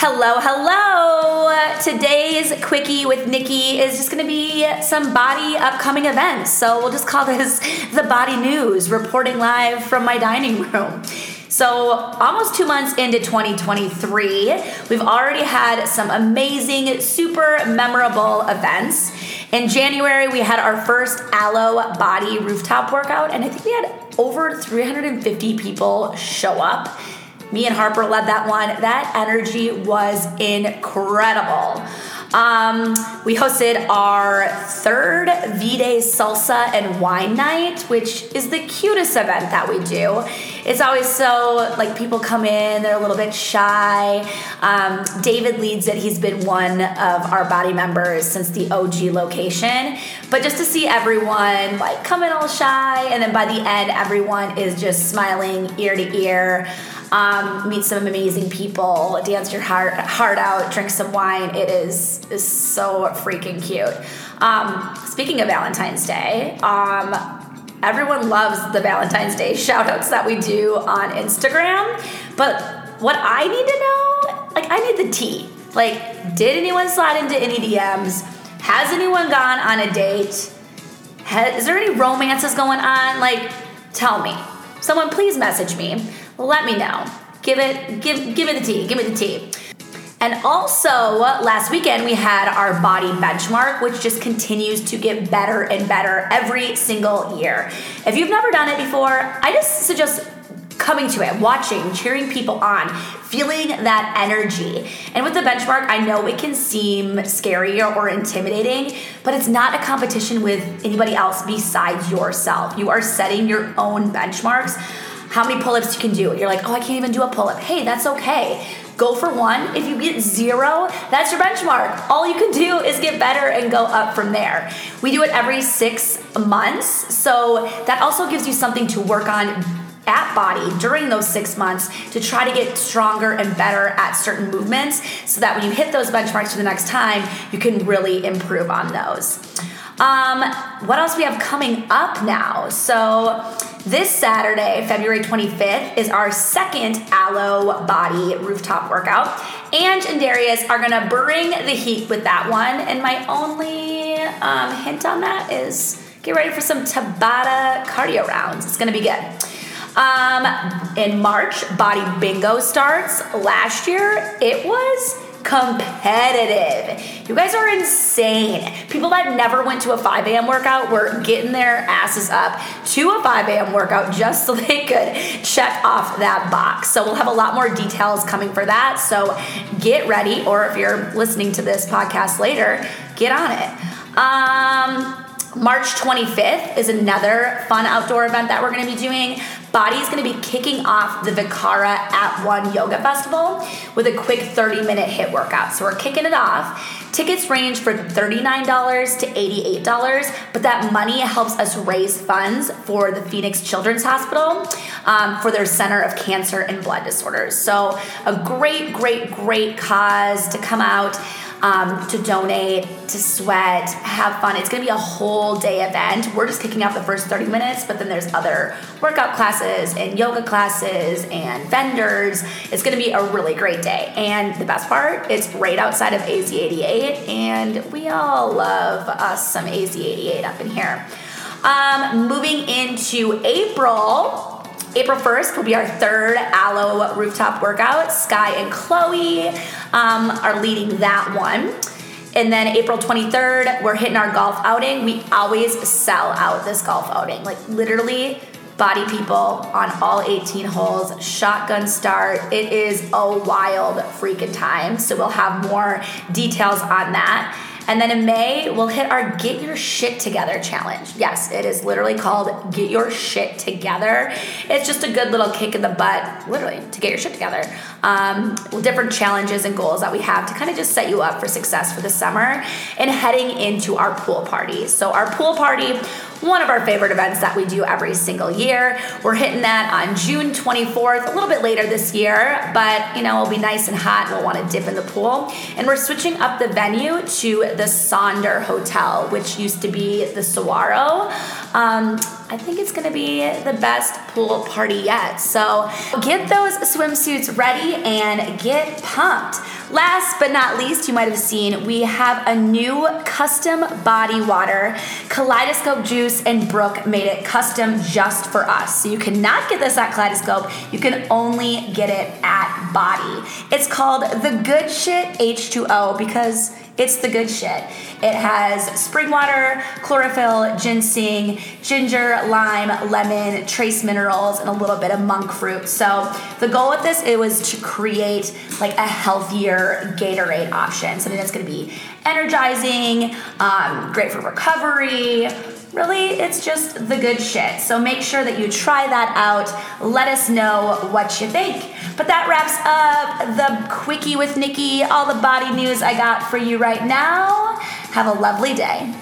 Hello, hello. Today's quickie with Nikki is just going to be some BODI upcoming events. So we'll just call this the BODI news, reporting live from my dining room. So, almost two months into 2023, we've already had some amazing, super memorable events. In January, we had our first Alo BODI rooftop workout, and I think we had over 350 people show up. Me and Harper led that one. That energy was incredible. Um, we hosted our third V Day Salsa and Wine Night, which is the cutest event that we do. It's always so like people come in, they're a little bit shy. Um, David leads it. He's been one of our BODI members since the OG location. But just to see everyone like come in all shy, and then by the end, everyone is just smiling ear to ear um, meet some amazing people, dance your heart, heart out, drink some wine. It is, is so freaking cute. Um, speaking of Valentine's Day, um, everyone loves the Valentine's Day shout outs that we do on Instagram. But what I need to know, like, I need the tea. Like, did anyone slide into any DMs? Has anyone gone on a date? Has, is there any romances going on? Like, tell me. Someone please message me let me know. Give it, give, give it the tea. Give me the tea. And also, last weekend we had our body benchmark, which just continues to get better and better every single year. If you've never done it before, I just suggest coming to it, watching, cheering people on, feeling that energy. And with the benchmark, I know it can seem scary or intimidating, but it's not a competition with anybody else besides yourself. You are setting your own benchmarks how many pull-ups you can do. You're like, oh, I can't even do a pull-up. Hey, that's okay. Go for one. If you get zero, that's your benchmark. All you can do is get better and go up from there. We do it every six months, so that also gives you something to work on at BODI during those six months to try to get stronger and better at certain movements so that when you hit those benchmarks for the next time, you can really improve on those. Um, what else we have coming up now? So, this Saturday, February 25th, is our second Alo BODI rooftop workout. Ange and Darius are gonna bring the heat with that one. And my only um, hint on that is get ready for some Tabata cardio rounds. It's gonna be good. Um, in March, BODI Bingo starts. Last year, it was competitive. You guys are insane. People that never went to a 5 a.m. workout were getting their asses up to a 5 a.m. workout just so they could check off that box. So we'll have a lot more details coming for that. So get ready, or if you're listening to this podcast later, get on it. Um, March 25th is another fun outdoor event that we're going to be doing. BODI is going to be kicking off the Vikara at One Yoga Festival with a quick 30 minute HIIT workout. So we're kicking it off. Tickets range for $39 to $88, but that money helps us raise funds for the Phoenix Children's Hospital um, for their Center of Cancer and Blood Disorders. So, a great, great, great cause to come out um, to donate, to sweat, have fun. It's gonna be a whole day event. We're just kicking off the first 30 minutes, but then there's other workout classes and yoga classes and vendors. It's gonna be a really great day. And the best part, it's right outside of AZ88, and we all love us some AZ88 up in here. Um, moving into April, April 1st will be our third Alo rooftop workout. Sky and Chloe um, are leading that one. And then April 23rd, we're hitting our golf outing. We always sell out this golf outing. Like literally, BODI people on all 18 holes, shotgun start. It is a wild freaking time. So we'll have more details on that. And then in May, we'll hit our Get Your Shit Together challenge. Yes, it is literally called Get Your Shit Together. It's just a good little kick in the butt, literally, to get your shit together. Um, different challenges and goals that we have to kind of just set you up for success for the summer and heading into our pool party. So, our pool party one of our favorite events that we do every single year. We're hitting that on June 24th, a little bit later this year, but you know, it'll be nice and hot. We'll want to dip in the pool. And we're switching up the venue to the Sonder Hotel, which used to be the Saguaro. Um, I think it's gonna be the best pool party yet. So get those swimsuits ready and get pumped. Last but not least, you might have seen we have a new custom BODI water. Kaleidoscope Juice and Brooke made it custom just for us. So you cannot get this at Kaleidoscope, you can only get it at BODI. It's called the Good Shit H2O because it's the good shit. It has spring water, chlorophyll, ginseng, ginger, lime, lemon, trace minerals, and a little bit of monk fruit. So the goal with this it was to create like a healthier Gatorade option, something that's going to be energizing, um, great for recovery, really it's just the good shit. So make sure that you try that out. Let us know what you think. But that wraps up the quickie with nikki all the BODI news i got for you right now. Have a lovely day